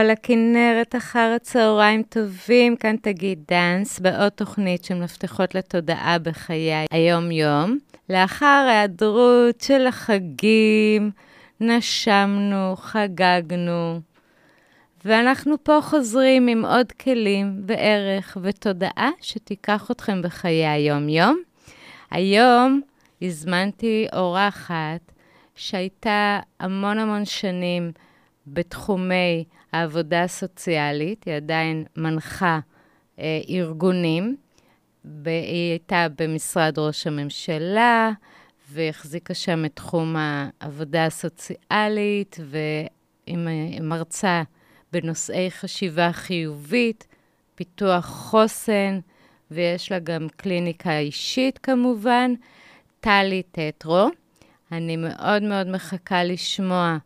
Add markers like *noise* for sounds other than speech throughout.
כל הכנרת אחר הצהריים טובים, כאן תגיד דאנס, בעוד תוכנית של מפתחות לתודעה בחיי היום-יום. לאחר היעדרות של החגים, נשמנו, חגגנו, ואנחנו פה חוזרים עם עוד כלים וערך ותודעה שתיקח אתכם בחיי היום-יום. היום הזמנתי אורחת שהייתה המון המון שנים בתחומי העבודה הסוציאלית, היא עדיין מנחה אה, ארגונים, היא הייתה במשרד ראש הממשלה, והחזיקה שם את תחום העבודה הסוציאלית, והיא מרצה בנושאי חשיבה חיובית, פיתוח חוסן, ויש לה גם קליניקה אישית כמובן. טלי טטרו. אני מאוד מאוד מחכה לשמוע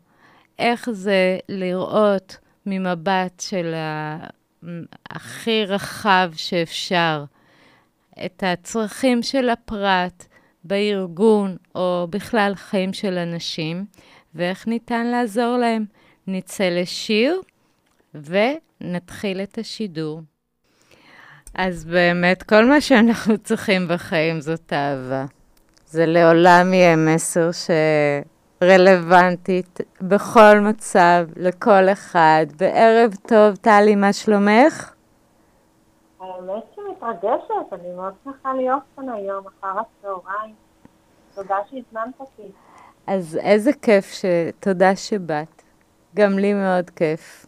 איך זה לראות ממבט של הכי רחב שאפשר את הצרכים של הפרט בארגון, או בכלל חיים של אנשים, ואיך ניתן לעזור להם. נצא לשיר ונתחיל את השידור. אז באמת, כל מה שאנחנו צריכים בחיים זאת אהבה. זה לעולם יהיה מסר שרלוונטית בכל מצב, לכל אחד. וערב טוב, טלי, מה שלומך? האמת שמתרגשת, אני מאוד שמחה להיות כאן היום, אחר הצהריים. תודה שהזמנת אותי. אז איזה כיף, ש... תודה שבאת. גם לי מאוד כיף.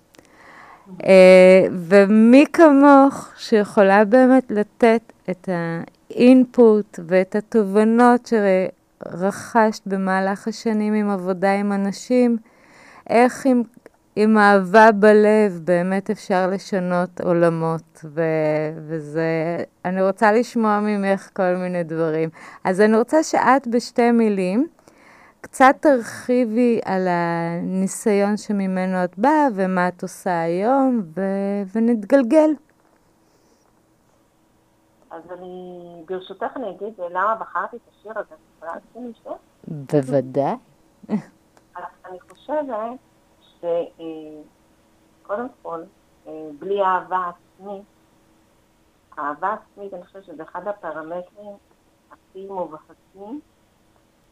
אה, ומי כמוך שיכולה באמת לתת את האינפוט ואת התובנות שרכשת במהלך השנים עם עבודה עם אנשים, איך עם, עם אהבה בלב באמת אפשר לשנות עולמות, ו, וזה, אני רוצה לשמוע ממך כל מיני דברים. אז אני רוצה שאת בשתי מילים, קצת תרחיבי על הניסיון שממנו את באה ומה את עושה היום, ו- ונתגלגל. אז אני, ברשותך אני אגיד למה בחרתי את השיר הזה, אני יכולה להתחיל לשיר? בוודאי. אני חושבת שקודם כל, אה, בלי אהבה עצמית, אהבה עצמית, אני חושבת שזה אחד הפרמטרים הכי מובהקים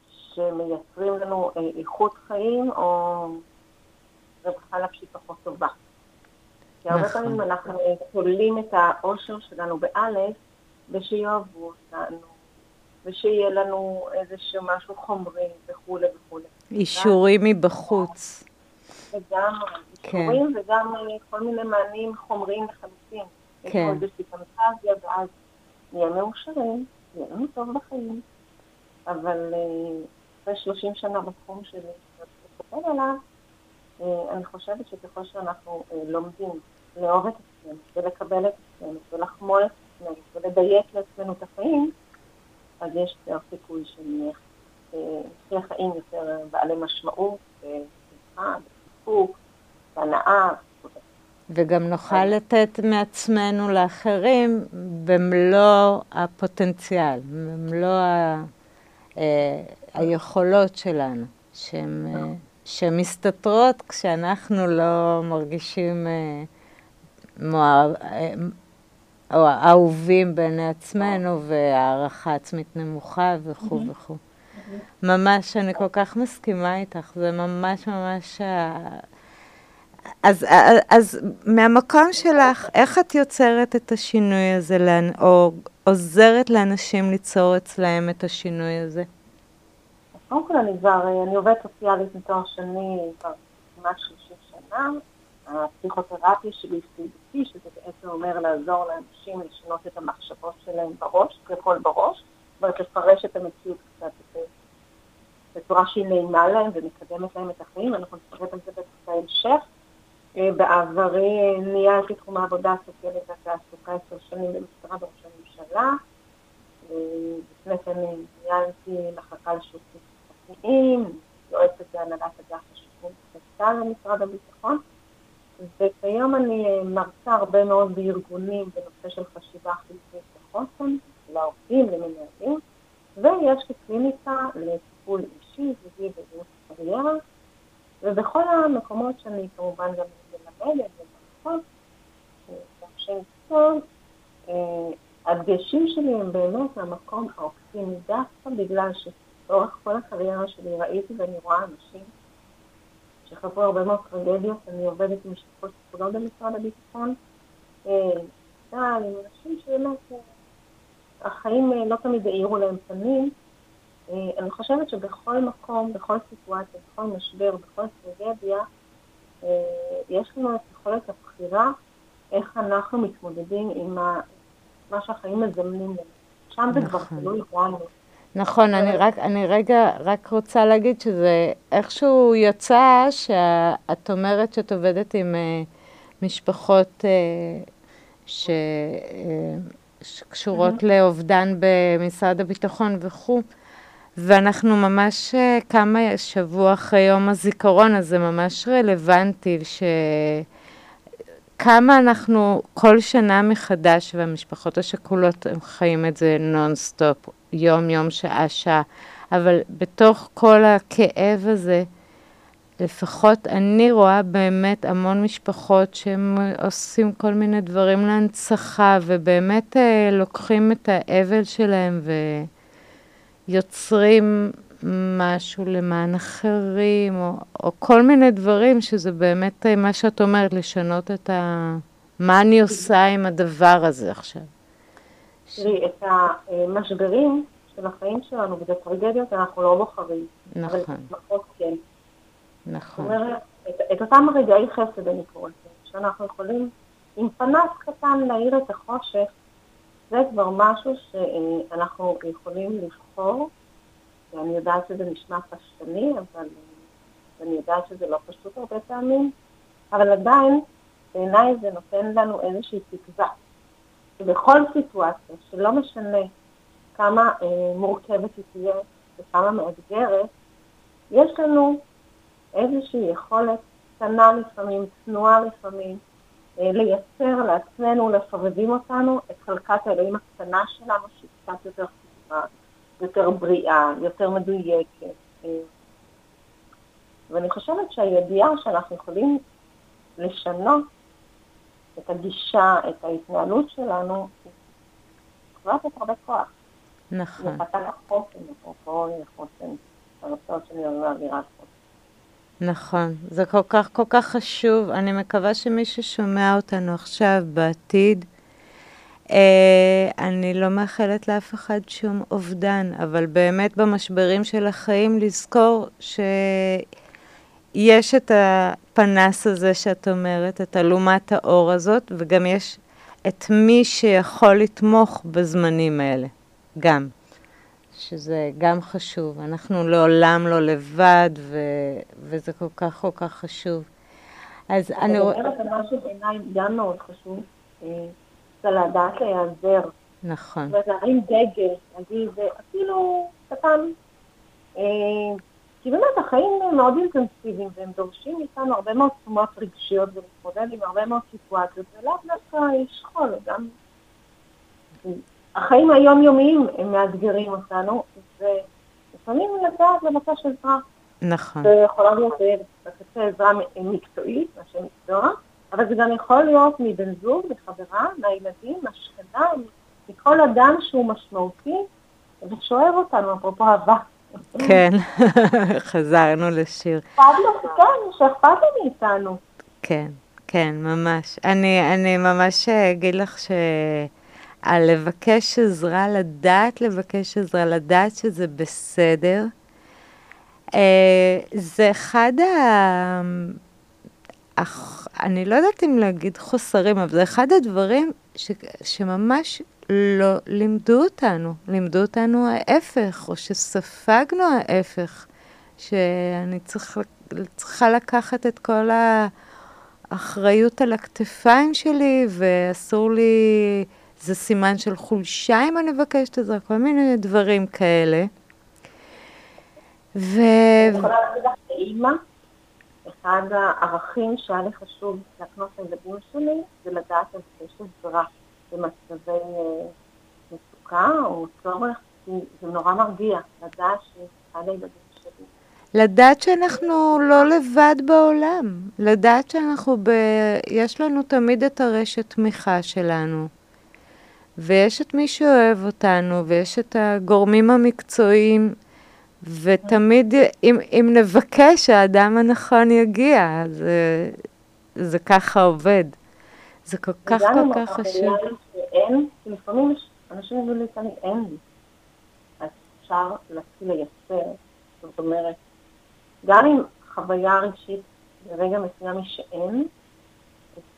שמייצרים לנו אה, איכות חיים או רווחה נפשית פחות טובה. כי הרבה נכון. פעמים אנחנו תולים את האושר שלנו באלף, ושיאהבו אותנו, ושיהיה לנו איזשהו משהו חומרי וכולי וכולי. אישורים מבחוץ. וגם כן. אישורים וגם אה, כל מיני מענים חומריים לחלוטין. כן. יש עוד איזושהי פנטזיה, ואז נהיה מאושרים, נהיה לנו טוב בחיים. אבל uh, אחרי 30 שנה בתחום שלי, ולהסתכל עליו, אה, אני חושבת שככל שאנחנו אה, לומדים לאהוב את עצמנו ולקבל את עצמנו ולחמול את עצמנו ולדייק לעצמנו את החיים, אז יש יותר סיכוי שנהיה חיים יותר בעלי משמעות, ושמחה, וסיפוק, והנאה. וגם נוכל לתת מעצמנו לאחרים במלוא הפוטנציאל, במלוא ה... אה, היכולות שלנו, שהן מסתתרות כשאנחנו לא מרגישים אה, או אהובים בעיני עצמנו והערכה עצמית נמוכה וכו' וכו'. ממש, אני כל כך מסכימה איתך, זה ממש ממש... אז, אז מהמקום שלך, איך את יוצרת את השינוי הזה, או עוזרת לאנשים ליצור אצלהם את השינוי הזה? קודם כל אני כבר, אני עובדת סוציאלית מתואר שני כבר כמעט 30 שנה. הפסיכותרפיה שלי CBT, שזה בעצם אומר לעזור לאנשים לשנות את המחשבות שלהם בראש, ככל בראש, זאת לפרש את המציאות קצת בצורה שהיא נעימה להם ומקדמת להם את החיים, אנחנו נפרט על זה בטח בהמשך. אה, בעברי אה, ניהלתי תחום העבודה הסוציאלית והתעסוקה עשר שנים במשרד ראש הממשלה. אה, לפני כן ניהלתי מחלקה לשירותים חברתיים, יועצת להנהלת אגף השיקום בצה"ל במשרד הביטחון, וכיום אני מרצה הרבה מאוד בארגונים בנושא של חשיבה חיובית וחוסן, לעובדים, למנהלים, ויש לי קליניקה לטיפול אישי, זוגי ובריאות קריירה, ובכל המקומות שאני כמובן גם עדן וברכות, שאנשי מקצוע, הדגשים שלי הם באמת מהמקום האופטימי, דווקא בגלל שלאורך כל הקריירה שלי ראיתי ואני רואה אנשים שחוו הרבה מאוד טרגדיות, אני עובדת עם משפחות שכולות במשרד הביטחון, צה"ל, עם אנשים שבאמת החיים לא תמיד האירו להם פנים. אני חושבת שבכל מקום, בכל סיטואציה, בכל משבר, בכל טרגדיה, יש לנו את יכולת הבחירה איך אנחנו מתמודדים עם מה שהחיים מזמנים לנו. שם זה כבר נכון. תלוי בנו. נכון, אני רק, אני רגע רק רוצה להגיד שזה איכשהו יצא שאת אומרת שאת עובדת עם אה, משפחות אה, ש, אה, שקשורות לאובדן במשרד הביטחון וכו', ואנחנו ממש אה, כמה שבוע אחרי יום הזיכרון, אז זה ממש רלוונטי, ש... כמה אנחנו כל שנה מחדש, והמשפחות השכולות הם חיים את זה נונסטופ, יום-יום, שעה-שעה, אבל בתוך כל הכאב הזה, לפחות אני רואה באמת המון משפחות שהם עושים כל מיני דברים להנצחה, ובאמת אה, לוקחים את האבל שלהם ויוצרים משהו למען אחרים, או, או כל מיני דברים שזה באמת מה שאת אומרת, לשנות את ה... מה אני עושה עם הדבר הזה עכשיו. תראי, את המשברים של החיים שלנו ואת הטרגדיות אנחנו לא בוחרים. נכון. אבל לפחות כן. נכון. זאת אומרת, את, את אותם רגעי חסד אני קוראת לזה, שאנחנו יכולים עם פנס קטן להאיר את החושך, זה כבר משהו שאנחנו יכולים לבחור ואני יודעת שזה נשמע פשטני, אבל אני יודעת שזה לא פשוט הרבה פעמים, אבל עדיין בעיניי זה נותן לנו איזושהי תקווה. שבכל סיטואציה, שלא משנה כמה אה, מורכבת היא תהיה וכמה מאתגרת, יש לנו איזושהי יכולת קטנה לפעמים, צנועה לפעמים, אה, לייצר לעצמנו, לפרבים אותנו את חלקת האלוהים הקטנה שלנו, שהיא קצת יותר חשובה. יותר בריאה, יותר מדויקת. ואני חושבת שהידיעה שאנחנו יכולים לשנות את הגישה, את ההתנהלות שלנו, יכולה לתת הרבה כוח. נכון. זה פתח חוסן, אפרופו חוסן, הרצון שלי על אווירת חוסן. נכון, זה כל כך כל כך חשוב. אני מקווה שמי ששומע אותנו עכשיו, בעתיד, אה, אני לא מאחלת לאף אחד שום אובדן, אבל באמת במשברים של החיים לזכור שיש את הפנס הזה שאת אומרת, את אלומת האור הזאת, וגם יש את מי שיכול לתמוך בזמנים האלה, גם. שזה גם חשוב. אנחנו לעולם לא לבד, ו... וזה כל כך כל כך חשוב. אז אני רואה... את מדברת על משהו בעיניי גם מאוד חשוב. אה, זה לדעת להיעזר. נכון. זאת אומרת, להרים דגל, להגיד, אפילו קטן. אה, כי באמת החיים מאוד אינטנסיביים והם דורשים מאיתנו הרבה מאוד תשומות רגשיות ולהתמודד עם הרבה מאוד סיטואציות, ולאו דווקא לשכול, גם החיים היומיומיים הם מאתגרים אותנו, ולפעמים לדעת לבקש עזרה. נכון. זה יכולה להיות בקצה עזרה מקצועית, אנשי מקצוע, אבל זה גם יכול להיות מבן זוג, מחברה, מהילדים, מהשכנה, מכל אדם שהוא משמעותי ושואב אותנו, אפרופו אהבה. כן, *laughs* חזרנו לשיר. כן, שאכפת לו מאיתנו. כן, כן, ממש. אני, אני ממש אגיד לך ש... על לבקש עזרה, לדעת לבקש עזרה, לדעת שזה בסדר. אה, זה אחד ה... אך, אני לא יודעת אם להגיד חוסרים, אבל זה אחד הדברים ש, שממש לא לימדו אותנו. לימדו אותנו ההפך, או שספגנו ההפך. שאני צריך, צריכה לקחת את כל האחריות על הכתפיים שלי, ואסור לי, זה סימן של חולשה אם אני מבקשת עזרה, כל מיני דברים כאלה. ו... אני יכולה להגיד לך כאימא, אחד הערכים שהיה לי חשוב להקנות לילדים שלי זה לדעת על עזרה במצבי אה, מצוקה או צורך, כי זה נורא מרגיע לדעת שאחד הילדים שלי לדעת שאנחנו לא לבד בעולם, לדעת שאנחנו ב... יש לנו תמיד את הרשת תמיכה שלנו, ויש את מי שאוהב אותנו, ויש את הגורמים המקצועיים, ותמיד, אם, אם נבקש, האדם הנכון יגיע, זה, זה ככה עובד. זה כל כך כל כך חשוב. שאין, לפעמים יש אנשים אומרים לי, תני, אין לי. אז אפשר להתחיל לייצר, זאת אומרת, גם אם חוויה רגשית ברגע מסוים היא שאין,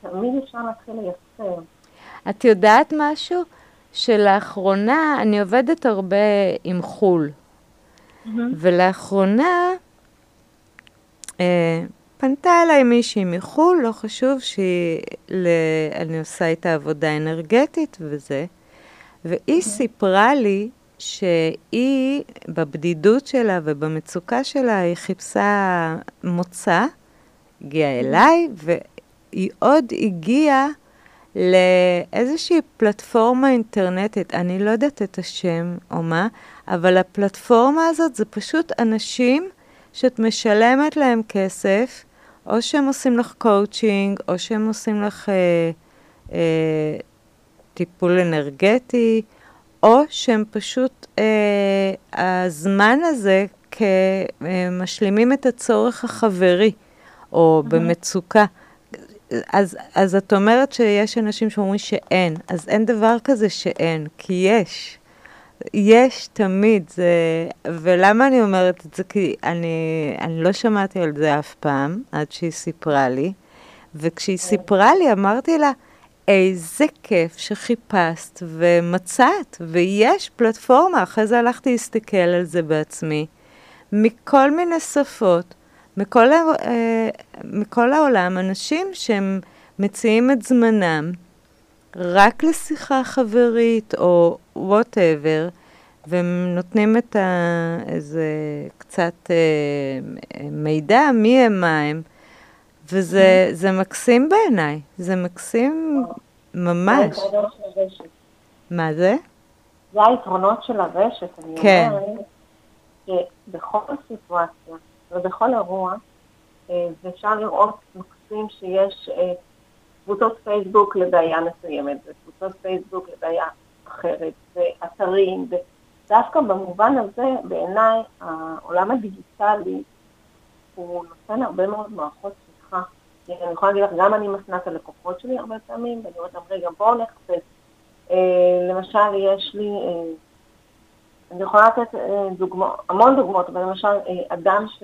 תמיד אפשר להתחיל לייצר. את יודעת משהו? שלאחרונה אני עובדת הרבה עם חו"ל, mm-hmm. ולאחרונה אה, פנתה אליי מישהי מחו"ל, לא חשוב שאני עושה איתה עבודה אנרגטית וזה, והיא סיפרה לי שהיא, בבדידות שלה ובמצוקה שלה, היא חיפשה מוצא, הגיעה אליי, והיא עוד הגיעה לאיזושהי פלטפורמה אינטרנטית, אני לא יודעת את השם או מה, אבל הפלטפורמה הזאת זה פשוט אנשים שאת משלמת להם כסף, או שהם עושים לך קואוצ'ינג, או שהם עושים לך אה, אה, טיפול אנרגטי, או שהם פשוט, אה, הזמן הזה כמשלימים את הצורך החברי, או mm-hmm. במצוקה. אז, אז את אומרת שיש אנשים שאומרים שאין, אז אין דבר כזה שאין, כי יש. יש תמיד, זה... ולמה אני אומרת את זה? כי אני, אני לא שמעתי על זה אף פעם, עד שהיא סיפרה לי, וכשהיא סיפרה לי, אמרתי לה, איזה כיף שחיפשת ומצאת, ויש פלטפורמה, אחרי זה הלכתי להסתכל על זה בעצמי, מכל מיני שפות, מכל, אה, מכל העולם, אנשים שהם מציעים את זמנם רק לשיחה חברית או וואטאבר, והם נותנים את ה... איזה קצת אה, מידע מי הם, מה הם. וזה זה מקסים בעיניי, זה מקסים ממש. מה זה? זה היתרונות של הרשת, אני כן. אומרת שבכל סיטואציה ובכל אירוע, אה, ואפשר לראות מקסים שיש אה, קבוצות פייסבוק לבעיה מסוימת, וקבוצות פייסבוק לבעיה אחרת, ואתרים, ודווקא במובן הזה, בעיניי, העולם הדיגיטלי הוא נותן הרבה מאוד מערכות סליחה. אני יכולה להגיד לך, גם אני מפנה את הלקוחות שלי הרבה פעמים, ואני אומרת להם, רגע, בואו נחפש. אה, למשל, יש לי, אה, אני יכולה לתת אה, דוגמא, המון דוגמאות, אבל למשל, אדם ש...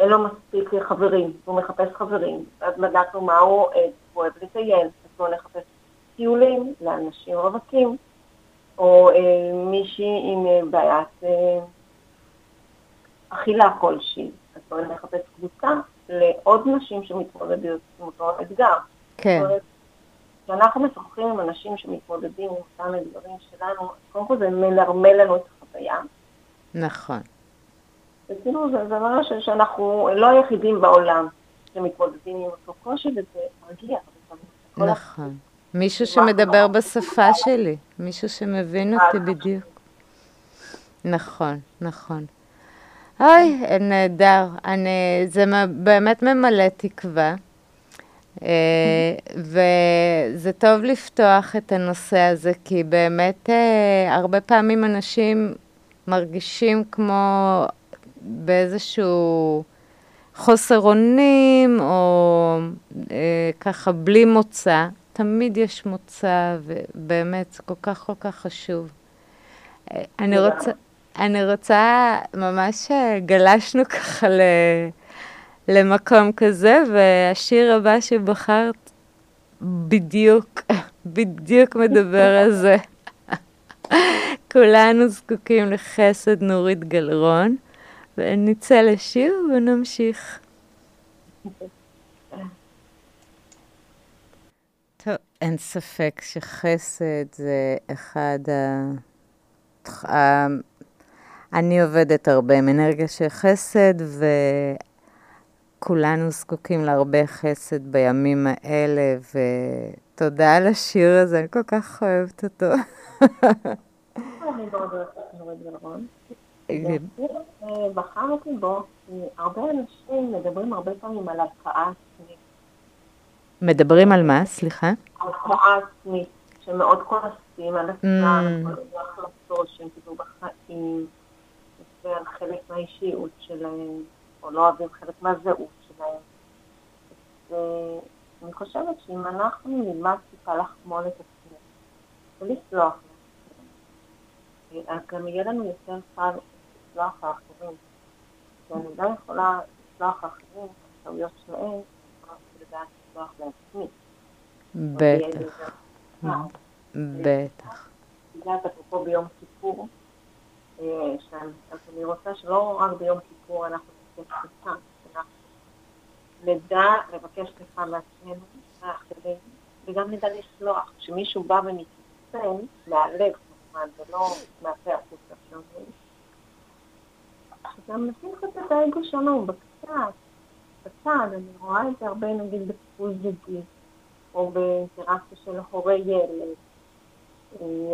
אין לו מספיק חברים, הוא מחפש חברים, אז בדקנו מה הוא אוהב, הוא אוהב לטייל, אז בואו נחפש טיולים לאנשים רווקים, או אה, מישהי עם אה, בעיית אה, אכילה כלשהי, אז בואו נחפש קבוצה לעוד נשים שמתמודדות עם אותו אתגר. כן. כשאנחנו משוחחים עם אנשים שמתמודדים עם אותם אתגרים שלנו, קודם כל זה מנרמל לנו את החוויה. נכון. וכאילו זה, זה ממש שאנחנו לא היחידים בעולם שמתמודדים עם אותו קושי, וזה מגיע. נכון. מישהו שמדבר בשפה שלי, מישהו שמבין אותי בדיוק. נכון, נכון. אוי, נהדר. אני, זה באמת ממלא תקווה. אה, וזה טוב לפתוח את הנושא הזה, כי באמת אה, הרבה פעמים אנשים מרגישים כמו באיזשהו חוסר אונים, או אה, ככה בלי מוצא. תמיד יש מוצא, ובאמת, זה כל כך כל כך חשוב. אה, אני רוצה, אני רוצה, ממש אה, גלשנו ככה ל, למקום כזה, והשיר הבא שבחרת בדיוק, בדיוק מדבר על זה. *laughs* כולנו זקוקים לחסד נורית גלרון. ונצא לשיר ונמשיך. טוב, אין ספק שחסד זה אחד ה... אני עובדת הרבה עם אנרגיה של חסד, וכולנו זקוקים להרבה חסד בימים האלה, ותודה על השיר הזה, אני כל כך אוהבת אותו. בחרתי בו, הרבה אנשים מדברים הרבה פעמים על הלקאה עצמית. מדברים על מה? סליחה? הלקאה עצמית, שמאוד כועסים על עצמם, על ההחלטות שהם קיבלו בחיים, ועל חלק מהאישיות שלהם, או לא אוהבים חלק מהזהות שלהם. ואני חושבת שאם אנחנו נלמד טיפה לחמול את עצמנו, ולסלוח אז גם יהיה לנו יותר קל לסלוח לאחרים. כי אני לא יכולה לסלוח לאחרים, הטעויות שלהם, רק לדעת לסלוח לעצמי. בטח. בטח. יודעת, אפרופו ביום כיפור, אז אני רוצה שלא רק ביום כיפור אנחנו נעשה סליחה, נדע לבקש סליחה מעצמנו, וגם נדע לסלוח. כשמישהו בא ומתעצם מהלב, כמובן, ולא מהפה החוצה שאומרים, גם נשים קצת את האגו שלנו בקצת, בצד, אני רואה את זה הרבה נגיד בטיפול זוגי, או באינטראקציה של הורה ילד,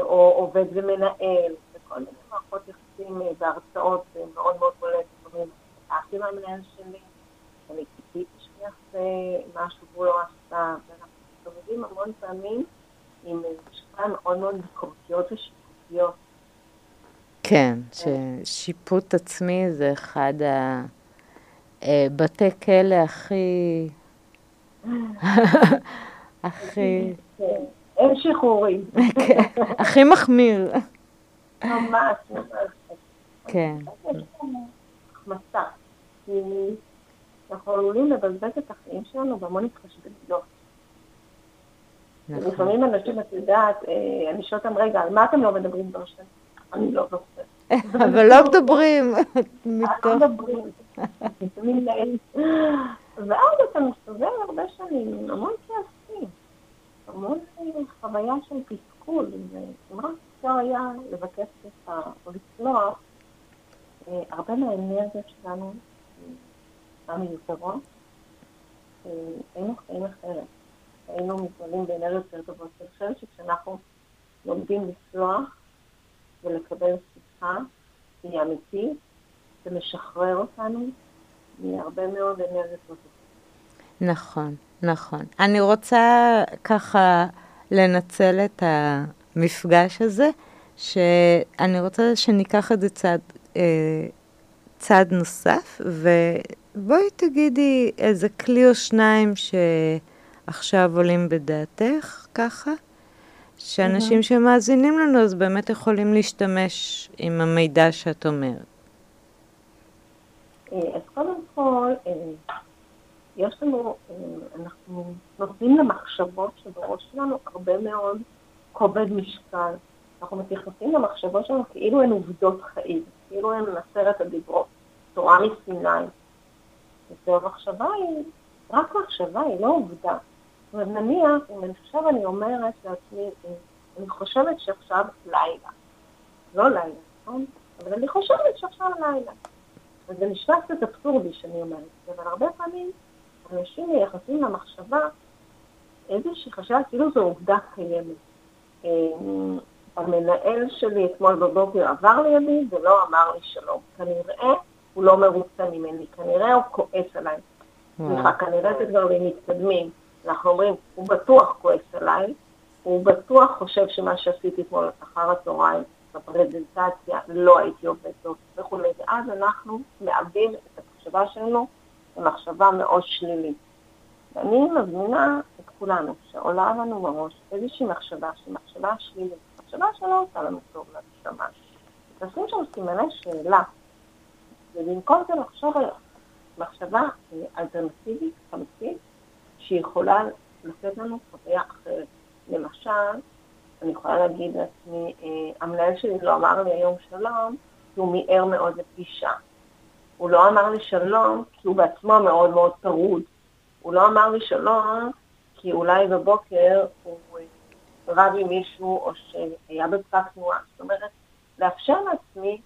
או עובד ומנהל, וכל מיני מערכות יחסים בהרצאות מאוד מאוד בולט, אומרים, התפתחתי מהמנהל שלי, אני ציפיתי שהוא יעשה משהו והוא לא עשה, ואנחנו מסתובבים המון פעמים עם משקעה מאוד מאוד ביקורתיות ושיפוטיות. כן, ששיפוט עצמי זה אחד הבתי כלא הכי... *laughs* הכי... אין שחרורים. הכי מחמיר. ממש, ממש. כן. החמצה. אנחנו עלולים לבזבז את החיים שלנו בהמון התחשבנויות. נכון. לפעמים אנשים, את יודעת, אני שואלת אותם, רגע, על מה אתם לא מדברים בראשון? אני לא זוכרת. אבל לא מדברים. לא מדברים. ואז אתה מסתובב הרבה שנים עם המון כעסים, המון חוויה של תסכול, רק אפשר היה לבקש סליחה או לצלוח, הרבה מהאנרגיות שלנו המיותרות, היינו חיים אחרת. היינו מתמלאים באנרגיות יותר טובות. אני חושבת שכשאנחנו לומדים לסלוח ולקבל סליחה, היא אמיתית, זה משחרר אותנו מהרבה מאוד אנרגיות טובות. נכון, נכון. אני רוצה ככה לנצל את המפגש הזה, שאני רוצה שניקח את זה צעד, אה, צעד נוסף, ובואי תגידי איזה כלי או שניים שעכשיו עולים בדעתך, ככה, שאנשים שמאזינים לנו אז באמת יכולים להשתמש עם המידע שאת אומרת. אז קודם כל, יש לנו, אנחנו נותנים למחשבות שבראש שלנו הרבה מאוד כובד משקל. אנחנו מתייחסים למחשבות שלנו כאילו הן עובדות חיים, כאילו הן עשרת הדיברות, תורה מסיני. והמחשבה היא, רק מחשבה היא לא עובדה. זאת אומרת, נניח, אם עכשיו אני אומרת לעצמי, אני חושבת שעכשיו לילה. לא לילה, נכון? אבל אני חושבת שעכשיו לילה. אז זה נשמע קצת אבסורדי שאני אומרת את זה, אבל הרבה פעמים אנשים מייחסים למחשבה איזושהי חשבה כאילו זו עובדה קיימת. המנהל שלי אתמול בבוקר עבר לידי ולא אמר לי שלום. כנראה הוא לא מרוצה ממני, כנראה הוא כועס עליי. סליחה, כנראה זה דברים מתקדמים. אנחנו אומרים, הוא בטוח כועס עליי, הוא בטוח חושב שמה שעשיתי אתמול אחר הצהריים בפרזנטציה לא הייתי עובד טוב וכולי, ואז אנחנו מאבדים את המחשבה שלנו למחשבה מאוד שלילית. ואני מזמינה את כולנו שעולה לנו בראש איזושהי מחשבה שהיא מחשבה שלילית, מחשבה שלא עושה לנו טוב לנשמה. תשים שם סימני שאלה, ובמקום זה לחשוב על מחשבה אלטרנטיבית, חמצית, שיכולה לתת לנו חוויה אחרת. למשל, אני יכולה להגיד לעצמי, המנהל שלי לא אמר לי היום שלום, כי הוא מיהר מאוד לפגישה. הוא לא אמר לי שלום, כי הוא בעצמו מאוד מאוד טרוד. הוא לא אמר לי שלום, כי אולי בבוקר הוא רב עם מישהו, או שהיה בפקק תנועה. זאת אומרת, לאפשר לעצמי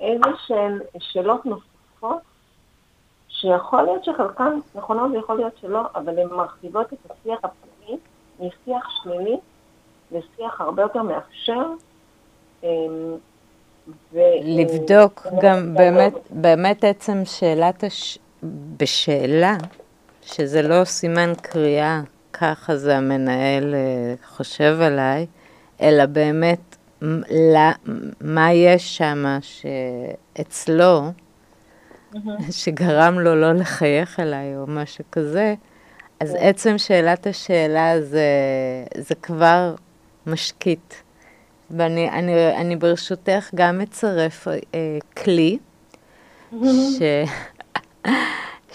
איזה שהן שאלות נוספות, שיכול להיות שחלקן נכונות ויכול להיות שלא, אבל הן מרחיבות את השיח הפנימי משיח שלילי לשיח הרבה יותר מאפשר, ו... לבדוק גם באמת, באמת עצם שאלת הש... בשאלה, שזה לא סימן קריאה, ככה זה המנהל אה, חושב עליי, אלא באמת לה, מה יש שם שאצלו, *laughs* שגרם לו לא לחייך אליי או משהו כזה, אז כן. עצם שאלת השאלה זה, זה כבר משקיט. ואני אני, אני ברשותך גם אצרף אה, כלי ש, *laughs*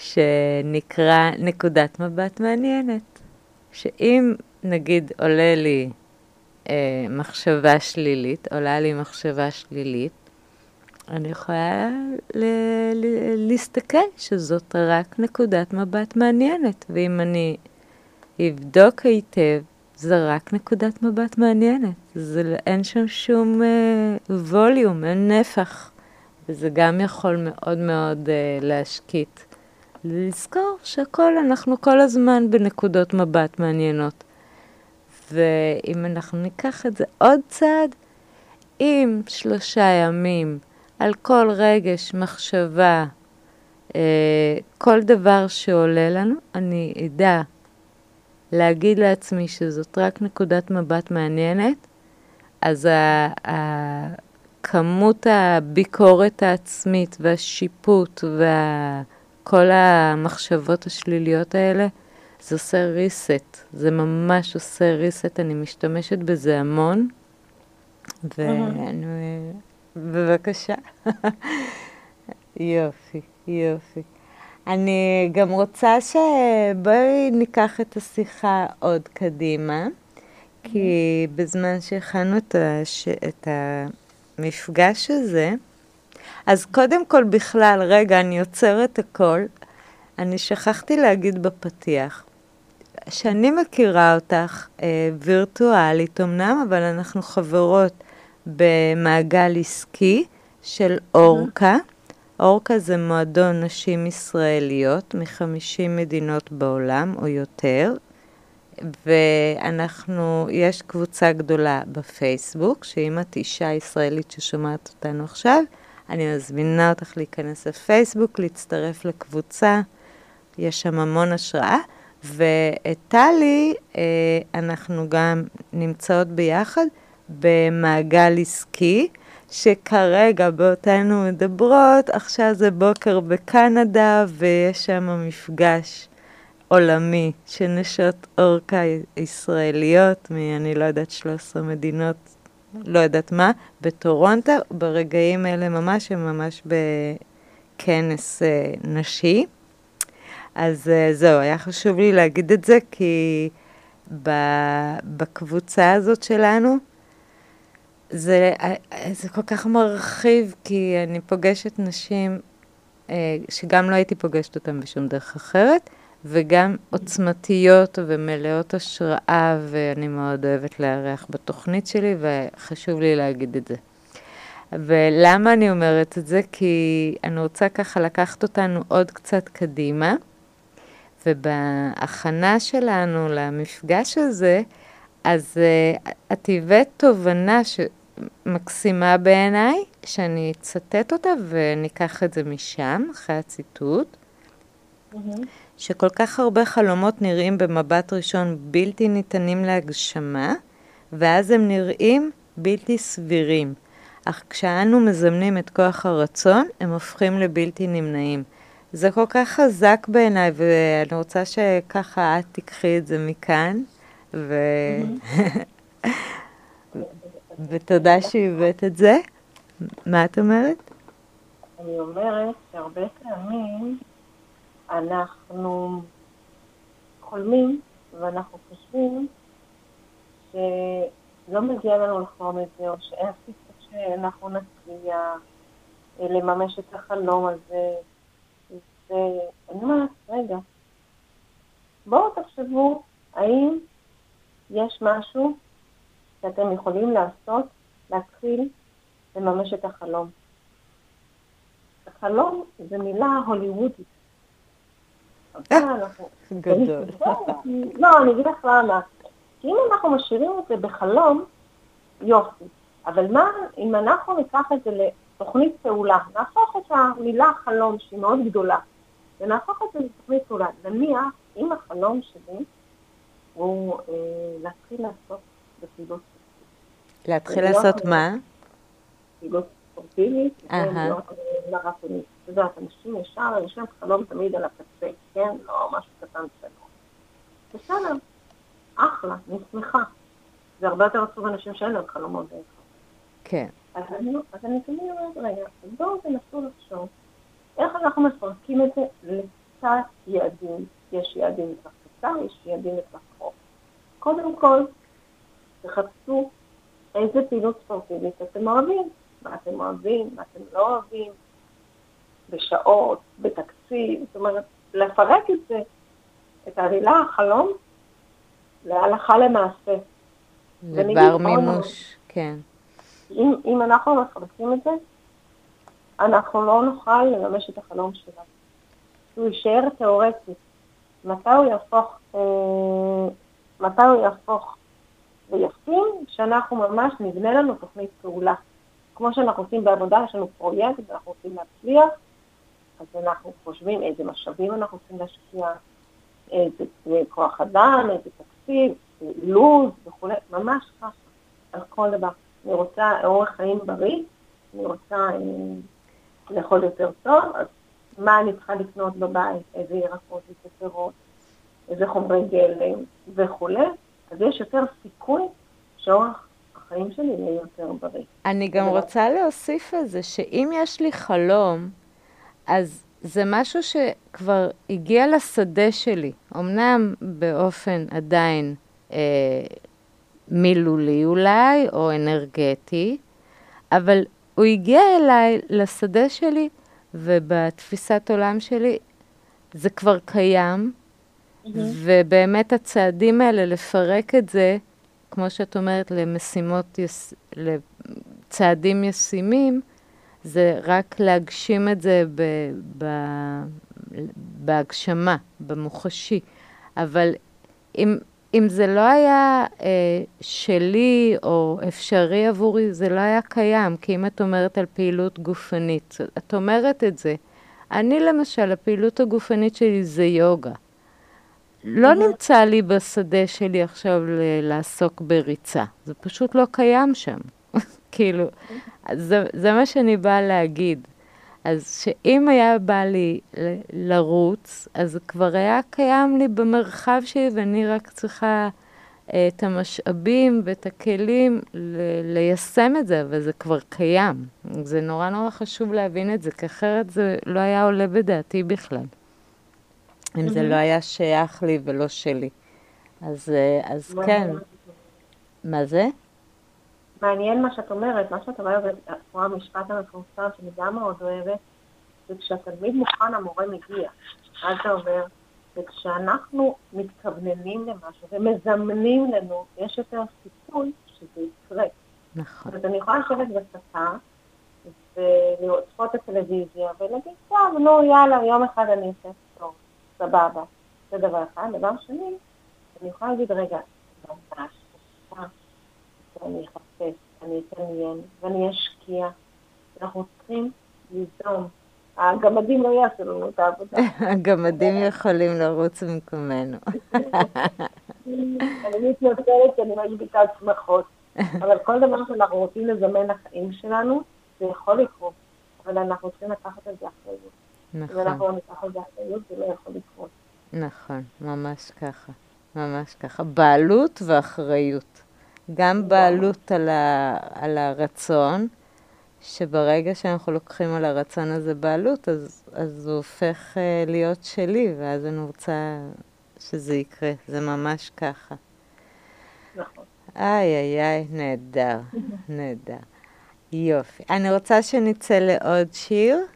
שנקרא נקודת מבט מעניינת. שאם נגיד עולה לי אה, מחשבה שלילית, עולה לי מחשבה שלילית, אני יכולה ל- ל- להסתכל שזאת רק נקודת מבט מעניינת, ואם אני אבדוק היטב, זה רק נקודת מבט מעניינת. זה, אין שם שום אה, ווליום, אין נפח, וזה גם יכול מאוד מאוד אה, להשקיט. לזכור שהכל, אנחנו כל הזמן בנקודות מבט מעניינות. ואם אנחנו ניקח את זה עוד צעד, אם שלושה ימים על כל רגש, מחשבה, אה, כל דבר שעולה לנו, אני אדע להגיד לעצמי שזאת רק נקודת מבט מעניינת, אז כמות הביקורת העצמית והשיפוט וכל המחשבות השליליות האלה, זה עושה reset, זה ממש עושה reset, אני משתמשת בזה המון, ואני... בבקשה. יופי, יופי. אני גם רוצה שבואי ניקח את השיחה עוד קדימה, כי בזמן שהכנו את, הש... את המפגש הזה, אז קודם כל בכלל, רגע, אני עוצרת הכל. אני שכחתי להגיד בפתיח, שאני מכירה אותך אה, וירטואלית אמנם, אבל אנחנו חברות במעגל עסקי של אורקה. אורקה זה מועדון נשים ישראליות מ-50 מדינות בעולם או יותר, ואנחנו, יש קבוצה גדולה בפייסבוק, שאם את אישה ישראלית ששומעת אותנו עכשיו, אני מזמינה אותך להיכנס לפייסבוק, להצטרף לקבוצה, יש שם המון השראה. ואת טלי, אה, אנחנו גם נמצאות ביחד במעגל עסקי, שכרגע באותנו מדברות, עכשיו זה בוקר בקנדה ויש שם מפגש עולמי של נשות אורקה ישראליות מ-אני לא יודעת 13 מדינות, לא יודעת מה, בטורונטו, ברגעים אלה ממש, הם ממש בכנס uh, נשי. אז uh, זהו, היה חשוב לי להגיד את זה, כי בקבוצה הזאת שלנו, זה, זה כל כך מרחיב, כי אני פוגשת נשים אה, שגם לא הייתי פוגשת אותן בשום דרך אחרת, וגם עוצמתיות ומלאות השראה, ואני מאוד אוהבת לארח בתוכנית שלי, וחשוב לי להגיד את זה. ולמה אני אומרת את זה? כי אני רוצה ככה לקחת אותנו עוד קצת קדימה, ובהכנה שלנו למפגש הזה, אז uh, את הבאת תובנה ש... מקסימה בעיניי, שאני אצטט אותה וניקח את זה משם, אחרי הציטוט, mm-hmm. שכל כך הרבה חלומות נראים במבט ראשון בלתי ניתנים להגשמה, ואז הם נראים בלתי סבירים. אך כשאנו מזמנים את כוח הרצון, הם הופכים לבלתי נמנעים. זה כל כך חזק בעיניי, ואני רוצה שככה את תיקחי את זה מכאן, ו... Mm-hmm. *laughs* ותודה שהבאת את זה. מה את אומרת? אני אומרת שהרבה פעמים אנחנו חולמים ואנחנו חושבים שלא מגיע לנו לחלום את זה, או שאין סיפור שאנחנו נצליח אה, לממש את החלום הזה. ואני אומרת, רגע, בואו תחשבו האם יש משהו שאתם יכולים לעשות, להתחיל לממש את החלום. החלום זה מילה הוליוודית. אה, גדול. *laughs* לא, אני אגיד לך למה. כי אם אנחנו משאירים את זה בחלום, יופי. אבל מה אם אנחנו ניקח את זה לתוכנית פעולה, נהפוך את המילה חלום, שהיא מאוד גדולה, ונהפוך את זה לתוכנית פעולה. נניח, אם החלום שלי הוא אה, להתחיל לעשות בפעילות להתחיל לעשות מה? פעילות ספורטיבית, ולהיות מרתונית. את יודעת, אנשים ישר, יש להם חלום תמיד על הקצה, כן? לא משהו קטן שלו. בסדר, אחלה, אני שמחה. זה הרבה יותר עצוב אנשים שאין להם חלומות דרך כן. אז אני, תמיד אומרת, רגע, בואו תנסו לחשוב איך אנחנו מפרקים את זה לתת יעדים. יש יעדים לטווח קצר, יש יעדים לטווח ארוך. קודם כל, תחפשו איזה פעילות ספורטיבית אתם אוהבים, מה אתם אוהבים, מה אתם לא אוהבים, בשעות, בתקציב, זאת אומרת, לפרק את זה, את המילה החלום, להלכה למעשה. לבר מימוש, כן. אם, אם אנחנו מפרקים את זה, אנחנו לא נוכל לממש את החלום שלנו. הוא יישאר תיאורטי. מתי הוא יהפוך, אה, מתי הוא יהפוך וישים, שאנחנו ממש נבנה לנו תוכנית פעולה. כמו שאנחנו עושים בעבודה, יש לנו פרויקט ואנחנו רוצים להצליח, אז אנחנו חושבים איזה משאבים אנחנו רוצים להשקיע, איזה כוח אדם, איזה תקציב, לו"ז וכולי, ממש ככה, על כל דבר. אני רוצה אורח חיים בריא, אני רוצה אה, לאכול יותר טוב, אז מה אני צריכה לקנות בבית, איזה ירקות, איזה פירות, איזה חומרי גלם וכולי, אז יש יותר סיכוי שאורח החיים שלי יהיה יותר בריא. אני גם רוצה להוסיף על זה, שאם יש לי חלום, אז זה משהו שכבר הגיע לשדה שלי, אמנם באופן עדיין אה, מילולי אולי, או אנרגטי, אבל הוא הגיע אליי, לשדה שלי, ובתפיסת עולם שלי זה כבר קיים. ובאמת הצעדים האלה, לפרק את זה, כמו שאת אומרת, למשימות, יס... לצעדים ישימים, זה רק להגשים את זה ב... ב... בהגשמה, במוחשי. אבל אם, אם זה לא היה אה, שלי או אפשרי עבורי, זה לא היה קיים. כי אם את אומרת על פעילות גופנית, את אומרת את זה. אני למשל, הפעילות הגופנית שלי זה יוגה. לא נמצא לי בשדה שלי עכשיו לעסוק בריצה, זה פשוט לא קיים שם. *laughs* כאילו, זה, זה מה שאני באה להגיד. אז שאם היה בא לי לרוץ, אז זה כבר היה קיים לי במרחב שלי, ואני רק צריכה אה, את המשאבים ואת הכלים ל- ליישם את זה, וזה כבר קיים. זה נורא נורא חשוב להבין את זה, כי אחרת זה לא היה עולה בדעתי בכלל. אם זה לא היה שייך לי ולא שלי. אז, אה, אז כן. מה זה? מעניין מה שאת אומרת, מה שאת אומרת, כמו המשפט המפורסם שאני גם מאוד אוהבת, זה כשהתלמיד מוכן המורה מגיע. מה זה אומר? וכשאנחנו מתכווננים למשהו ומזמנים לנו, יש יותר סיכוי שזה יקרה. נכון. אז אני יכולה לשבת בספה ולצפות את הטלוויזיה ולהגיד, טוב, נו יאללה, יום אחד אני אעשה סבבה. זה דבר אחד. דבר שני, אני יכולה להגיד, רגע, ממש, אני אחפש, אני אתעניין ואני אשקיע. אנחנו צריכים ליזום. הגמדים לא יעשו לנו את העבודה. הגמדים יכולים לרוץ במקומנו. אני מתנצלת שאני משביתת שמחות, אבל כל דבר שאנחנו רוצים לזמן לחיים שלנו, זה יכול לקרות, אבל אנחנו צריכים לקחת על זה אחריות. נכון. אם אנחנו לא ניקח על זה אחריות, זה לא יכול לקרות. נכון, ממש ככה. ממש ככה. בעלות ואחריות. גם בעלות על, ה, על הרצון, שברגע שאנחנו לוקחים על הרצון הזה בעלות, אז, אז הוא הופך uh, להיות שלי, ואז אני רוצה שזה יקרה. זה ממש ככה. נכון. איי, איי, איי, נהדר, *laughs* נהדר. יופי. אני רוצה שנצא לעוד שיר,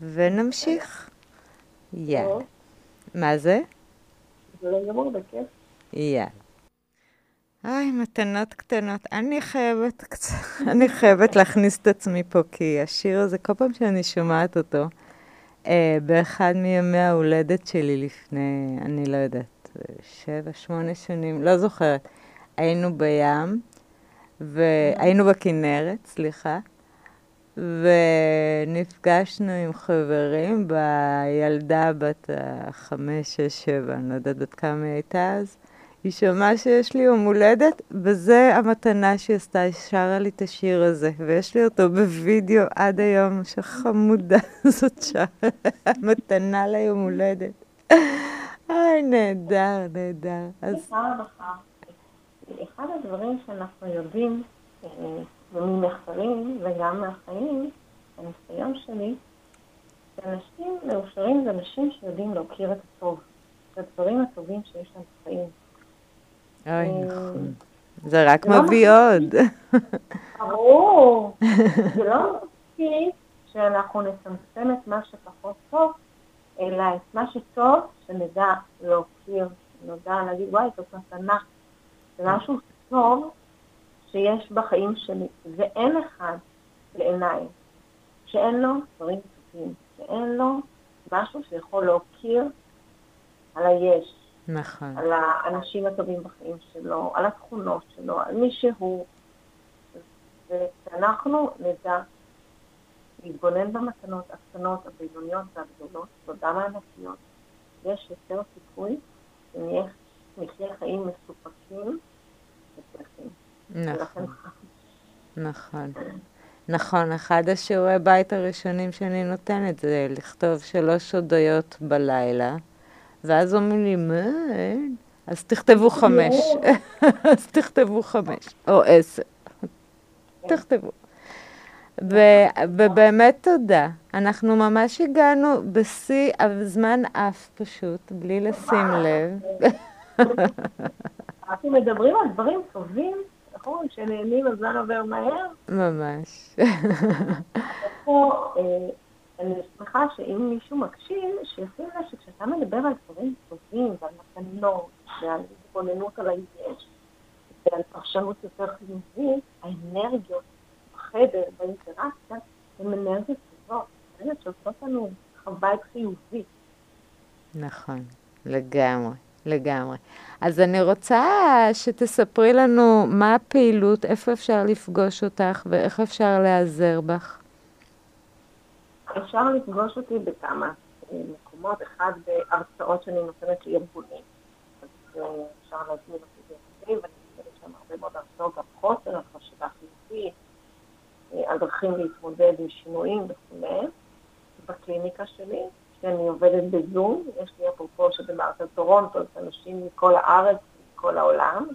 ונמשיך. יאללה. מה זה? זה לא גמור, בכיף. יאללה. היי, מתנות קטנות. אני חייבת קצת, *laughs* אני חייבת להכניס את עצמי פה, כי השיר הזה, כל פעם שאני שומעת אותו, אה, באחד מימי ההולדת שלי לפני, אני לא יודעת, שבע, שמונה שנים, לא זוכרת, היינו בים, והיינו בכנרת, סליחה, ונפגשנו עם חברים בילדה בת החמש, שש, שבע, אני לא יודעת בת כמה היא הייתה אז. היא שמעה שיש לי יום הולדת, וזה המתנה שהיא עשתה, היא שרה לי את השיר הזה, ויש לי אותו בווידאו עד היום, שחמודה *laughs* זאת שרה, המתנה ליום הולדת. אוי, נהדר, נהדר. אז... אחד הדברים שאנחנו יודעים אה, ממחקרים וגם מהחיים, הניסיון שלי, שאנשים מאושרים זה אנשים שיודעים להוקיר את הטוב, את הדברים הטובים שיש להם בחיים. אוי, אה, נכון. זה רק לא מביא עוד. ברור. *laughs* זה לא מספיק שאנחנו נצמצם את מה שפחות טוב, אלא את מה שטוב, שנדע להוקיר, שנדע להגיד, וואי, זאת מתנה. זה משהו טוב שיש בחיים שלי, ואין אחד בעיניי שאין לו דברים טובים, שאין לו משהו שיכול להוקיר על היש. נכון. על האנשים הטובים בחיים שלו, על התכונות שלו, על מי שהוא. ושאנחנו נדע להתבונן במתנות הקטנות, הבינוניות והגדולות, וגם הענקיות, יש יותר סיכוי שנחיה חיים מסופקים וצריכים. נכון. נכון. נכון, אחד השיעורי בית הראשונים שאני נותנת זה לכתוב שלוש הודיות בלילה, ואז אומרים לי, מה, אין? אז תכתבו חמש. *laughs* אז תכתבו חמש, או עשר. תכתבו. ובאמת תודה. אנחנו ממש הגענו בשיא הזמן אף פשוט, בלי לשים לב. אנחנו מדברים על דברים טובים, נכון? שנהנים, הזמן עובר מהר. ממש. אני שמחה שאם מישהו מקשיב, שישים לב שכשאתה מדבר על דברים טובים ועל מתנות ועל התבוננות על היש ועל פרשנות יותר חיובית, האנרגיות בחדר, באינטראקציה, הן אנרגיות טובות, אנרגיות שעושות לנו חוויה חיובית. נכון, לגמרי. לגמרי. אז אני רוצה שתספרי לנו מה הפעילות, איפה אפשר לפגוש אותך ואיך אפשר להיעזר בך. אפשר לפגוש אותי בכמה אה, מקומות, אחד בהרצאות שאני נותנת לארגונים. אז אה, אפשר להזמין אותי בארגונים, ואני נותנת שם הרבה מאוד הרצאות על חוסר, על חשיבה חיובית, אה, על דרכים להתמודד עם שינויים וכו'. בקליניקה שלי, שאני עובדת בזום, יש לי אפרופו שבמערכת טורונטו, זה אנשים מכל הארץ, מכל העולם,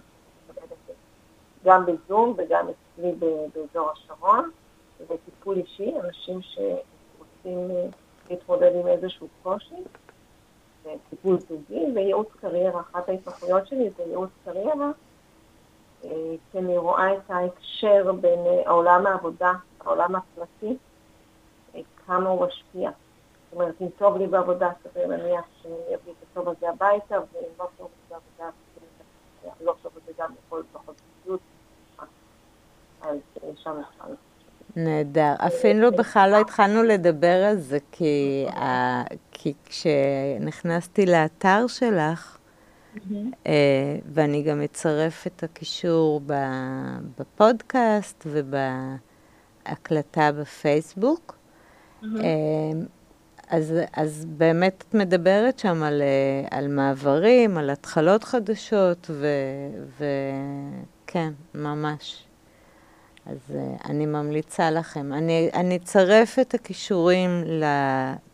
גם בזום וגם אצלי באזור השרון, וטיפול אישי, אנשים ש... רוצים אה, להתמודד עם איזשהו קושי, טיפול זוגי וייעוץ קריירה. אחת ההתמחויות שלי זה ייעוץ קריירה, אה, כי אני רואה את ההקשר בין אה, העולם העבודה, העולם הפרטי, כמה הוא משפיע. זאת אומרת, אם טוב לי בעבודה, סביר להניח שאני אביא את הטוב הזה הביתה, ואם לא טוב לי בעבודה, לא טוב לזה גם יכול פחות בדיוק. אז שם אפשר נהדר. אפילו בכלל לא התחלנו לדבר על זה, כי, ה... כי כשנכנסתי לאתר שלך, אה, ואני גם אצרף את הקישור בפודקאסט ובהקלטה בפייסבוק, אה, אז, אז באמת את מדברת שם על, אה, על מעברים, על התחלות חדשות, וכן, ממש. אז uh, אני ממליצה לכם. אני, אני אצרף את הכישורים ל...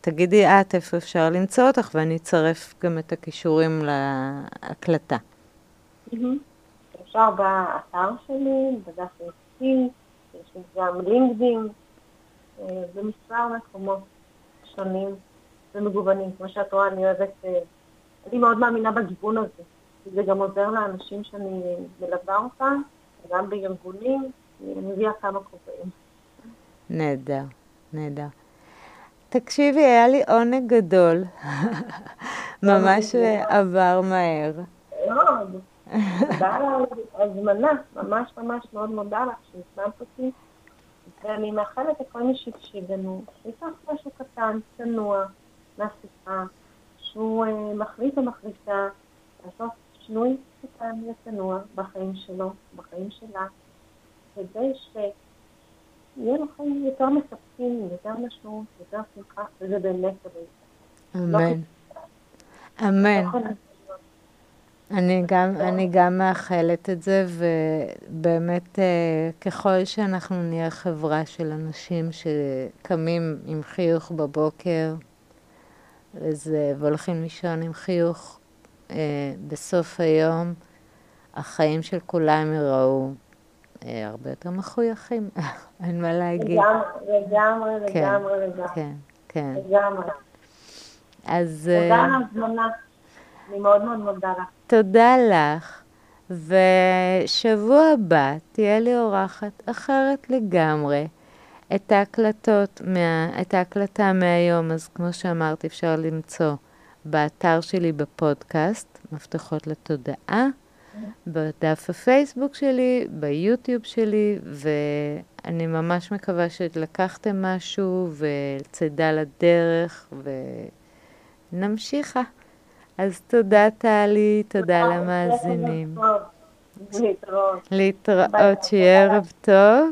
תגידי את איפה אפשר למצוא אותך, ואני אצרף גם את הכישורים להקלטה. אפשר באתר שלי, בדף העסקי, יש גם לינקדאין, אה, במספר מקומות שונים ומגוונים. כמו שאת רואה, אני אוהבת, אה, אני מאוד מאמינה בגיוון הזה. זה גם עוזר לאנשים שאני מלווה אותם, גם בארגונים. אני מביאה כמה כובעים. נהדר, נהדר. תקשיבי, היה לי עונג גדול. *laughs* ממש עבר מהר. מאוד. תודה על ההזמנה, ממש ממש מאוד מודה לך שהזמנת אותי. ואני מאחלת לכל מי שהקשיב לנו, שייקח משהו קטן, צנוע, מהשיחה, שהוא אה, מחליט או מחליטה לעשות שינוי קטן וצנוע בחיים שלו, בחיים שלה, כדי שיהיה לכם יותר מספקים, יותר משמעות, יותר שמחה, וזה באמת. לא אמן. אמן. אני גם, אני גם מאחלת את זה, ובאמת אה, ככל שאנחנו נהיה חברה של אנשים שקמים עם חיוך בבוקר וזה, והולכים לישון עם חיוך אה, בסוף היום, החיים של כולם ייראו אה, הרבה יותר מחויכים, *laughs* אין מה להגיד. לגמרי, לגמרי, כן, לגמרי. כן, כן. לגמרי. אז... תודה אה, על ההזמנה. אני מאוד מאוד מודה לך. תודה לך, ושבוע הבא תהיה לי אורחת אחרת לגמרי. את ההקלטות, מה, את ההקלטה מהיום, אז כמו שאמרתי, אפשר למצוא באתר שלי בפודקאסט, מפתחות לתודעה, בדף הפייסבוק שלי, ביוטיוב שלי, ואני ממש מקווה שלקחתם משהו וצידה לדרך, ונמשיכה. אז תודה טלי, תודה למאזינים. להתראות. להתראות, שיהיה ערב טוב.